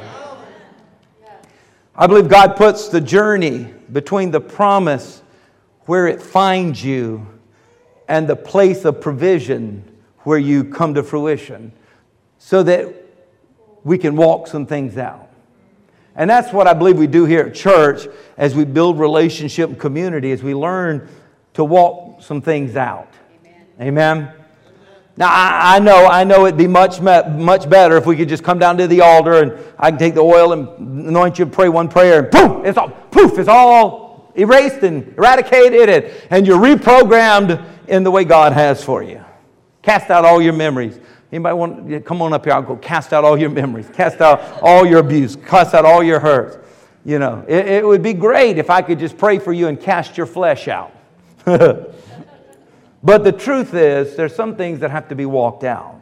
I believe God puts the journey between the promise where it finds you and the place of provision where you come to fruition so that we can walk some things out. And that's what I believe we do here at church as we build relationship and community, as we learn to walk some things out. Amen. Amen. Now, I, I, know, I know it'd be much, much better if we could just come down to the altar and I can take the oil and anoint you and pray one prayer and poof, it's all, poof, it's all erased and eradicated and, and you're reprogrammed in the way God has for you. Cast out all your memories. Anybody want to come on up here? I'll go cast out all your memories, cast out all your abuse, cast out all your hurts. You know, it, it would be great if I could just pray for you and cast your flesh out. [LAUGHS] But the truth is, there's some things that have to be walked out.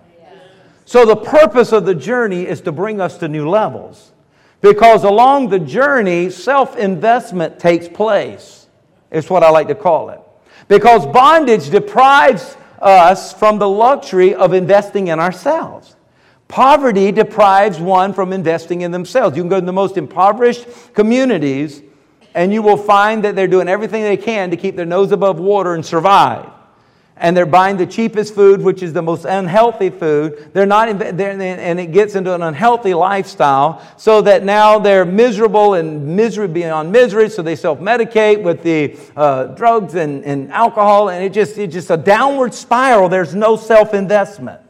So the purpose of the journey is to bring us to new levels. Because along the journey, self investment takes place, is what I like to call it. Because bondage deprives us from the luxury of investing in ourselves. Poverty deprives one from investing in themselves. You can go to the most impoverished communities, and you will find that they're doing everything they can to keep their nose above water and survive and they're buying the cheapest food, which is the most unhealthy food. They're not, they're, and it gets into an unhealthy lifestyle, so that now they're miserable and misery beyond misery. So they self-medicate with the uh, drugs and, and alcohol, and it just it's just a downward spiral. There's no self-investment.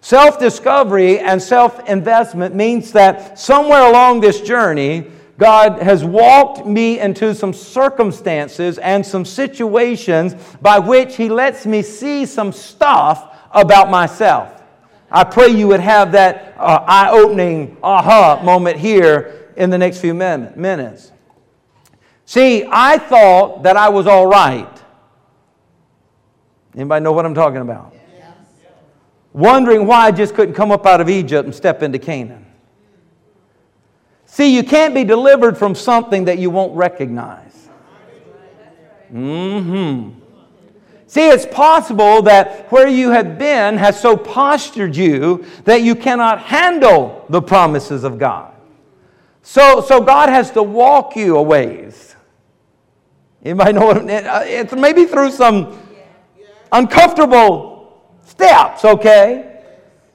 Self-discovery and self-investment means that somewhere along this journey, God has walked me into some circumstances and some situations by which He lets me see some stuff about myself. I pray you would have that uh, eye opening aha moment here in the next few minutes. See, I thought that I was all right. Anybody know what I'm talking about? Yes. Wondering why I just couldn't come up out of Egypt and step into Canaan. See, you can't be delivered from something that you won't recognize. Mm-hmm. See, it's possible that where you have been has so postured you that you cannot handle the promises of God. So, so God has to walk you a ways. Anybody know what it's maybe through some uncomfortable steps, okay?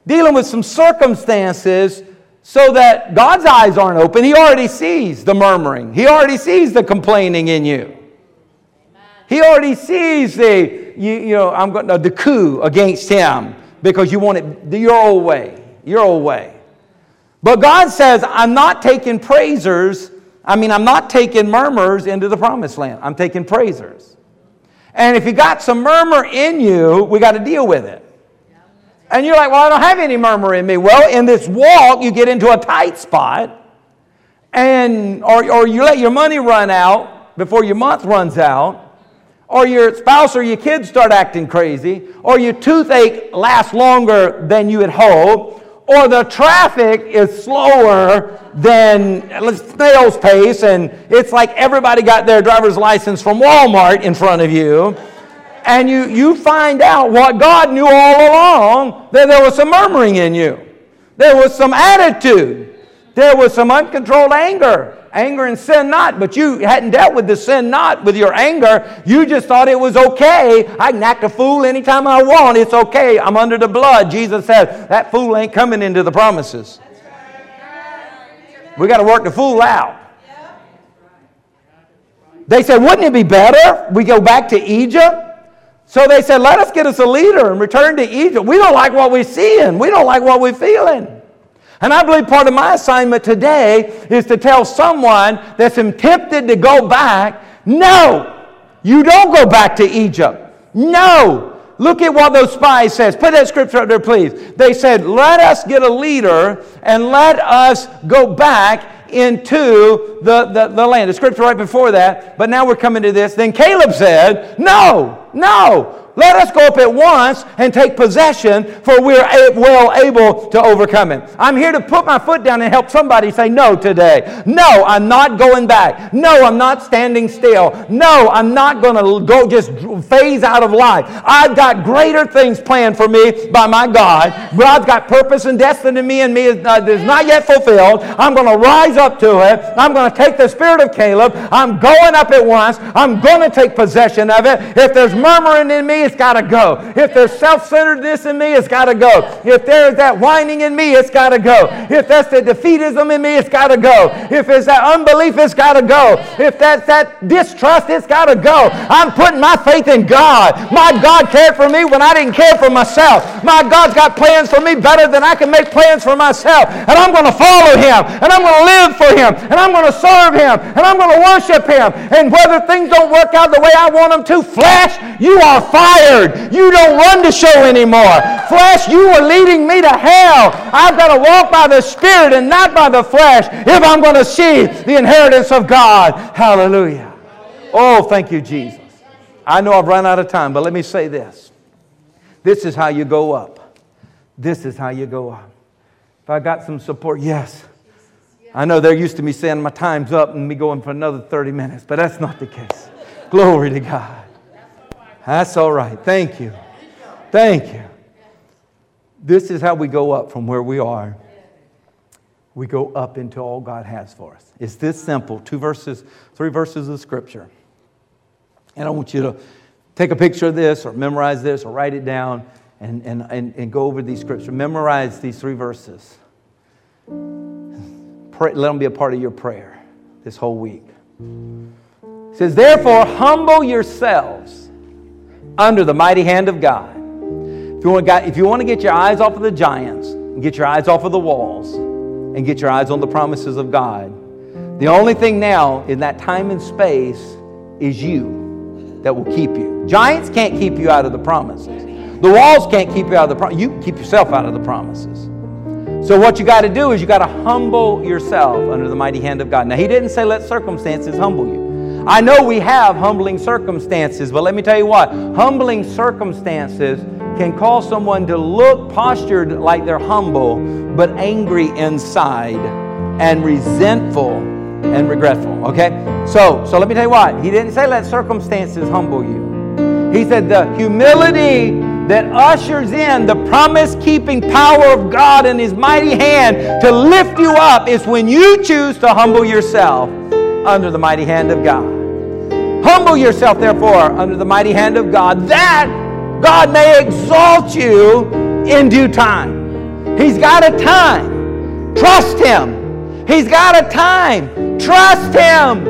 Dealing with some circumstances so that God's eyes aren't open. He already sees the murmuring, He already sees the complaining in you. He already sees the, you, you know, I'm going the coup against him because you want it your old way, your old way. But God says, I'm not taking praisers, I mean, I'm not taking murmurs into the promised land. I'm taking praisers. And if you got some murmur in you, we got to deal with it. And you're like, well, I don't have any murmur in me. Well, in this walk, you get into a tight spot, and or, or you let your money run out before your month runs out or your spouse or your kids start acting crazy, or your toothache lasts longer than you had hoped, or the traffic is slower than snail's pace, and it's like everybody got their driver's license from Walmart in front of you. And you, you find out what God knew all along that there was some murmuring in you. There was some attitude. There was some uncontrolled anger anger and sin not, but you hadn't dealt with the sin not with your anger. You just thought it was okay. I can act a fool anytime I want. It's okay. I'm under the blood. Jesus said, that fool ain't coming into the promises. We got to work the fool out. They said, wouldn't it be better we go back to Egypt? So they said, let us get us a leader and return to Egypt. We don't like what we're seeing. We don't like what we're feeling. And I believe part of my assignment today is to tell someone that's tempted to go back, no, you don't go back to Egypt. No. Look at what those spies says. Put that scripture up there, please. They said, let us get a leader and let us go back into the, the, the land. The scripture right before that, but now we're coming to this. Then Caleb said, no, no, let us go up at once and take possession, for we're well able to overcome it. I'm here to put my foot down and help somebody say no today. No, I'm not going back. No, I'm not standing still. No, I'm not going to go just phase out of life. I've got greater things planned for me by my God. God's got purpose and destiny in me and me is not, is not yet fulfilled. I'm going to rise up to it. I'm going to take the spirit of Caleb. I'm going up at once. I'm going to take possession of it. If there's murmuring in me, it's got to go. If there's self centeredness in me, it's got to go. If there's that whining in me, it's got to go. If that's the defeatism in me, it's got to go. If it's that unbelief, it's got to go. If that's that distrust, it's got to go. I'm putting my faith in God. My God cared for me when I didn't care for myself. My God's got plans for me better than I can make plans for myself. And I'm going to follow Him. And I'm going to live for Him. And I'm going to serve Him. And I'm going to worship Him. And whether things don't work out the way I want them to, flesh, you are fired. You don't run the show anymore. Flesh, you are leading me to hell. I've got to walk by the Spirit and not by the flesh if I'm going to see the inheritance of God. Hallelujah. Oh, thank you, Jesus. I know I've run out of time, but let me say this. This is how you go up. This is how you go up. If I got some support, yes. I know they're used to me saying my time's up and me going for another 30 minutes, but that's not the case. Glory to God. That's all right. Thank you. Thank you. This is how we go up from where we are. We go up into all God has for us. It's this simple two verses, three verses of Scripture. And I want you to take a picture of this or memorize this or write it down and, and, and, and go over these Scriptures. Memorize these three verses. Pray, let them be a part of your prayer this whole week. It says, Therefore, humble yourselves under the mighty hand of God. If you want to, if you want to get your eyes off of the giants, and get your eyes off of the walls, and get your eyes on the promises of God, the only thing now in that time and space is you that will keep you. Giants can't keep you out of the promises. The walls can't keep you out of the promises. You keep yourself out of the promises. So what you got to do is you got to humble yourself under the mighty hand of God. Now he didn't say let circumstances humble you. I know we have humbling circumstances, but let me tell you what humbling circumstances can cause someone to look postured like they're humble, but angry inside and resentful and regretful. Okay? So, so let me tell you what. He didn't say let circumstances humble you. He said, the humility that ushers in the promise keeping power of God in His mighty hand to lift you up is when you choose to humble yourself under the mighty hand of God. Humble yourself, therefore, under the mighty hand of God, that God may exalt you in due time. He's got a time. Trust Him. He's got a time. Trust Him.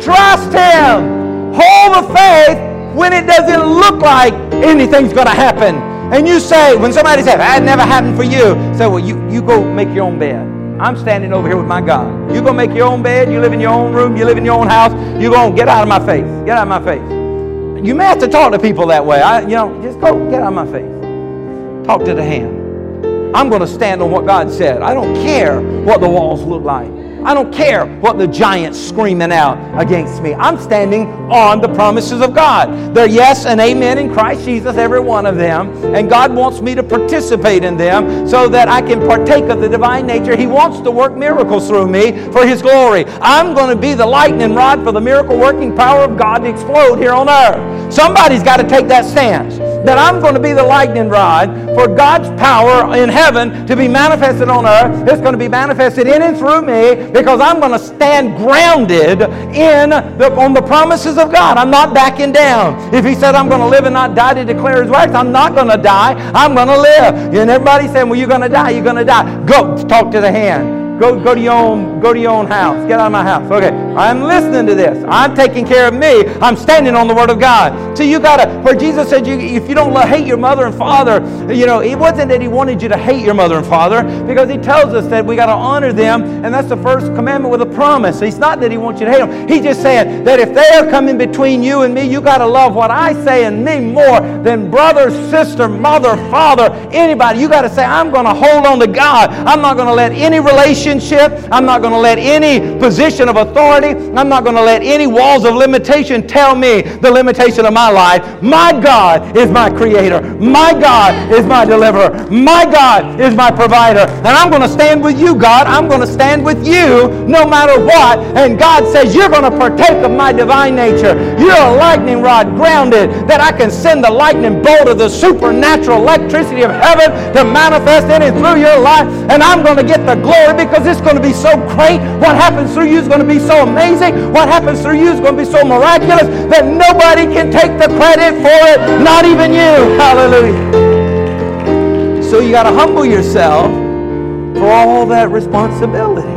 Trust Him. Hold the faith when it doesn't look like anything's going to happen. And you say, when somebody says, that never happened for you, say, well, you, you go make your own bed. I'm standing over here with my God. You go make your own bed. You live in your own room. You live in your own house. You're going to get out of my face. Get out of my face. You may have to talk to people that way. I, you know, just go get out of my face. Talk to the hand. I'm going to stand on what God said. I don't care what the walls look like. I don't care what the giant's screaming out against me. I'm standing on the promises of God. They're yes and amen in Christ Jesus, every one of them. And God wants me to participate in them so that I can partake of the divine nature. He wants to work miracles through me for His glory. I'm going to be the lightning rod for the miracle working power of God to explode here on earth. Somebody's got to take that stance that I'm going to be the lightning rod for God's power in heaven to be manifested on earth. It's going to be manifested in and through me because I'm going to stand grounded in the, on the promises of God. I'm not backing down. If He said I'm going to live and not die to declare His works, I'm not going to die. I'm going to live. And everybody's saying, "Well, you're going to die. You're going to die." Go talk to the hand. Go, go to your own, go to your own house. Get out of my house. Okay. I'm listening to this. I'm taking care of me. I'm standing on the word of God. So you gotta, where Jesus said, you, if you don't hate your mother and father, you know, it wasn't that he wanted you to hate your mother and father, because he tells us that we gotta honor them, and that's the first commandment with a promise. It's not that he wants you to hate them. He's just saying that if they are coming between you and me, you gotta love what I say and me more than brother, sister, mother, father, anybody. You gotta say, I'm gonna hold on to God. I'm not gonna let any relationship. I'm not going to let any position of authority, I'm not going to let any walls of limitation tell me the limitation of my life. My God is my creator. My God is my deliverer. My God is my provider. And I'm going to stand with you, God. I'm going to stand with you no matter what. And God says, You're going to partake of my divine nature. You're a lightning rod grounded that I can send the lightning bolt of the supernatural electricity of heaven to manifest in and through your life. And I'm going to get the glory because it's going to be so great. What happens through you is going to be so amazing. What happens through you is going to be so miraculous that nobody can take the credit for it, not even you. Hallelujah. So you got to humble yourself for all that responsibility.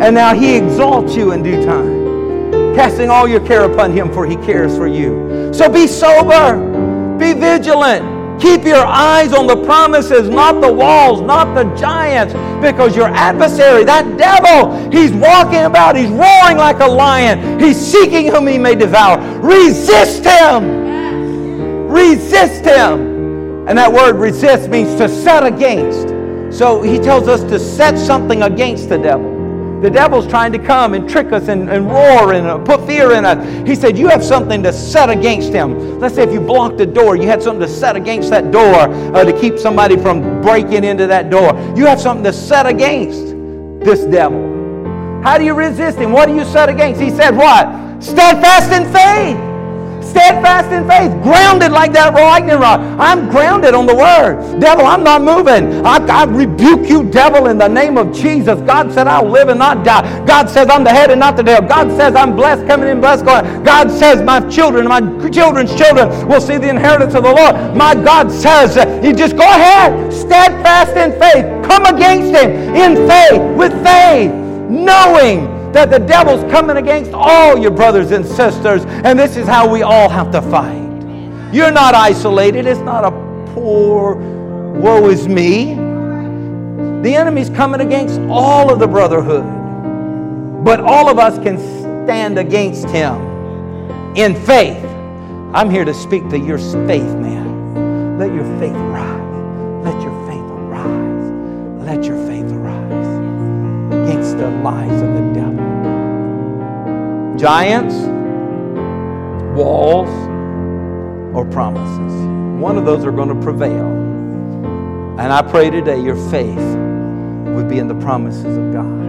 And now he exalts you in due time, casting all your care upon him, for he cares for you. So be sober, be vigilant. Keep your eyes on the promises, not the walls, not the giants, because your adversary, that devil, he's walking about, he's roaring like a lion, he's seeking whom he may devour. Resist him! Resist him! And that word resist means to set against. So he tells us to set something against the devil. The devil's trying to come and trick us and, and roar and uh, put fear in us. He said, You have something to set against him. Let's say if you blocked a door, you had something to set against that door uh, to keep somebody from breaking into that door. You have something to set against this devil. How do you resist him? What do you set against? He said, What? Steadfast in faith steadfast in faith, grounded like that lightning rod. I'm grounded on the word. Devil, I'm not moving. I, I rebuke you, devil, in the name of Jesus. God said I'll live and not die. God says I'm the head and not the tail. God says I'm blessed coming in, blessed going. God says my children, my children's children will see the inheritance of the Lord. My God says, you just go ahead, steadfast in faith. Come against him in faith, with faith, knowing that the devil's coming against all your brothers and sisters, and this is how we all have to fight. You're not isolated. It's not a poor, woe is me. The enemy's coming against all of the brotherhood, but all of us can stand against him in faith. I'm here to speak to your faith, man. Let your faith rise. Let your faith arise. Let your faith arise against the lies of the devil giants, walls, or promises. One of those are going to prevail. And I pray today your faith would be in the promises of God.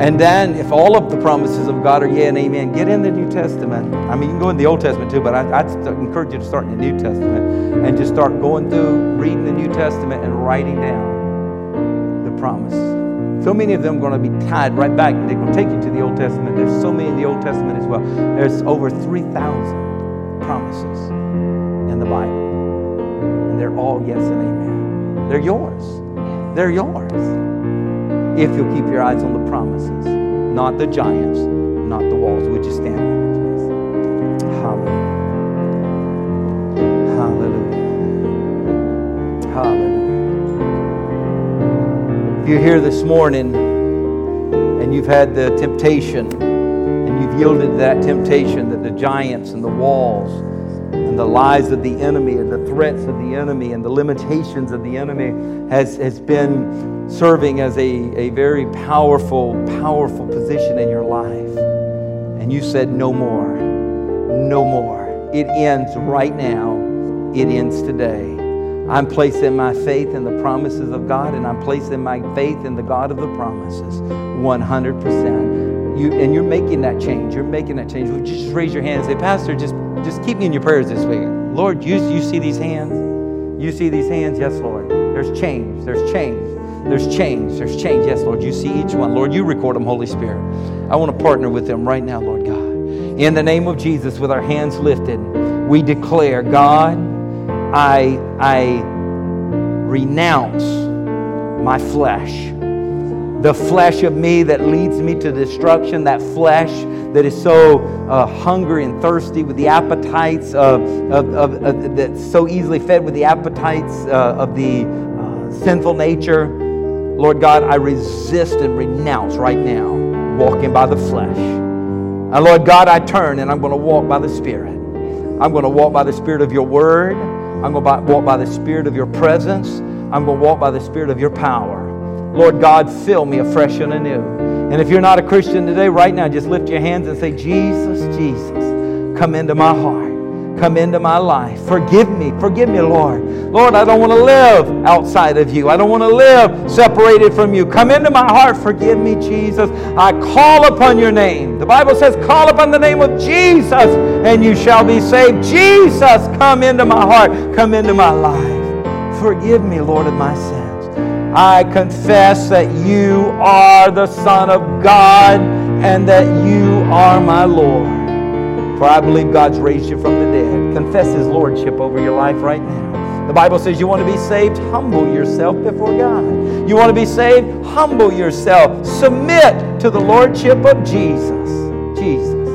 And then, if all of the promises of God are yeah and amen, get in the New Testament. I mean, you can go in the Old Testament too, but I, would encourage you to start in the New Testament and just start going through, reading the New Testament, and writing down the promises. So many of them are going to be tied right back. They're going to take you to the Old Testament. There's so many in the Old Testament as well. There's over 3,000 promises in the Bible. And they're all yes and amen. They're yours. They're yours if you'll keep your eyes on the promises, not the giants, not the walls. Would you stand you're here this morning and you've had the temptation and you've yielded to that temptation that the giants and the walls and the lies of the enemy and the threats of the enemy and the limitations of the enemy has, has been serving as a, a very powerful, powerful position in your life. And you said, No more, no more. It ends right now, it ends today. I'm placing my faith in the promises of God, and I'm placing my faith in the God of the promises 100%. You, and you're making that change. You're making that change. Would you just raise your hand and say, Pastor, just, just keep me in your prayers this week. Lord, you, you see these hands? You see these hands? Yes, Lord. There's change. There's change. There's change. There's change. Yes, Lord. You see each one. Lord, you record them, Holy Spirit. I want to partner with them right now, Lord God. In the name of Jesus, with our hands lifted, we declare, God, I, I renounce my flesh. The flesh of me that leads me to destruction, that flesh that is so uh, hungry and thirsty with the appetites of, of, of, of, that's so easily fed with the appetites uh, of the uh, sinful nature. Lord God, I resist and renounce right now walking by the flesh. And Lord God, I turn and I'm going to walk by the Spirit. I'm going to walk by the Spirit of your word. I'm going to walk by the Spirit of your presence. I'm going to walk by the Spirit of your power. Lord God, fill me afresh and anew. And if you're not a Christian today, right now, just lift your hands and say, Jesus, Jesus, come into my heart. Come into my life. Forgive me. Forgive me, Lord. Lord, I don't want to live outside of you. I don't want to live separated from you. Come into my heart. Forgive me, Jesus. I call upon your name. The Bible says, call upon the name of Jesus and you shall be saved. Jesus, come into my heart. Come into my life. Forgive me, Lord, of my sins. I confess that you are the Son of God and that you are my Lord. For I believe God's raised you from the dead. Confess His Lordship over your life right now. The Bible says you want to be saved, humble yourself before God. You want to be saved, humble yourself. Submit to the Lordship of Jesus. Jesus,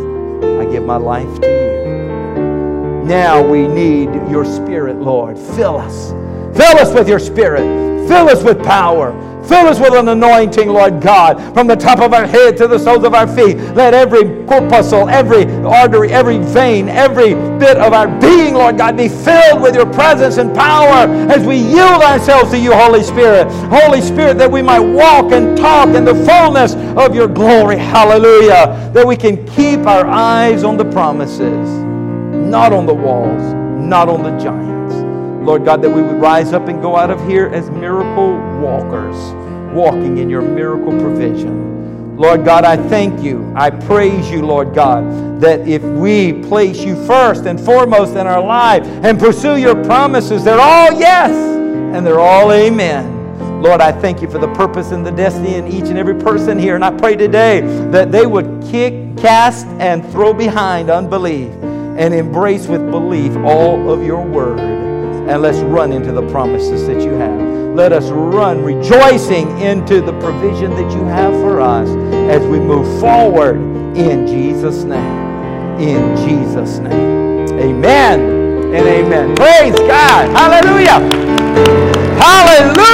I give my life to you. Now we need your Spirit, Lord. Fill us. Fill us with your Spirit. Fill us with power. Fill us with an anointing, Lord God, from the top of our head to the soles of our feet. Let every corpuscle, every artery, every vein, every bit of our being, Lord God, be filled with your presence and power as we yield ourselves to you, Holy Spirit. Holy Spirit, that we might walk and talk in the fullness of your glory. Hallelujah. That we can keep our eyes on the promises, not on the walls, not on the giants. Lord God, that we would rise up and go out of here as miracle walkers, walking in your miracle provision. Lord God, I thank you. I praise you, Lord God, that if we place you first and foremost in our life and pursue your promises, they're all yes and they're all amen. Lord, I thank you for the purpose and the destiny in each and every person here. And I pray today that they would kick, cast, and throw behind unbelief and embrace with belief all of your word and let's run into the promises that you have. Let us run rejoicing into the provision that you have for us as we move forward in Jesus' name. In Jesus' name. Amen and amen. Praise God. Hallelujah. Hallelujah.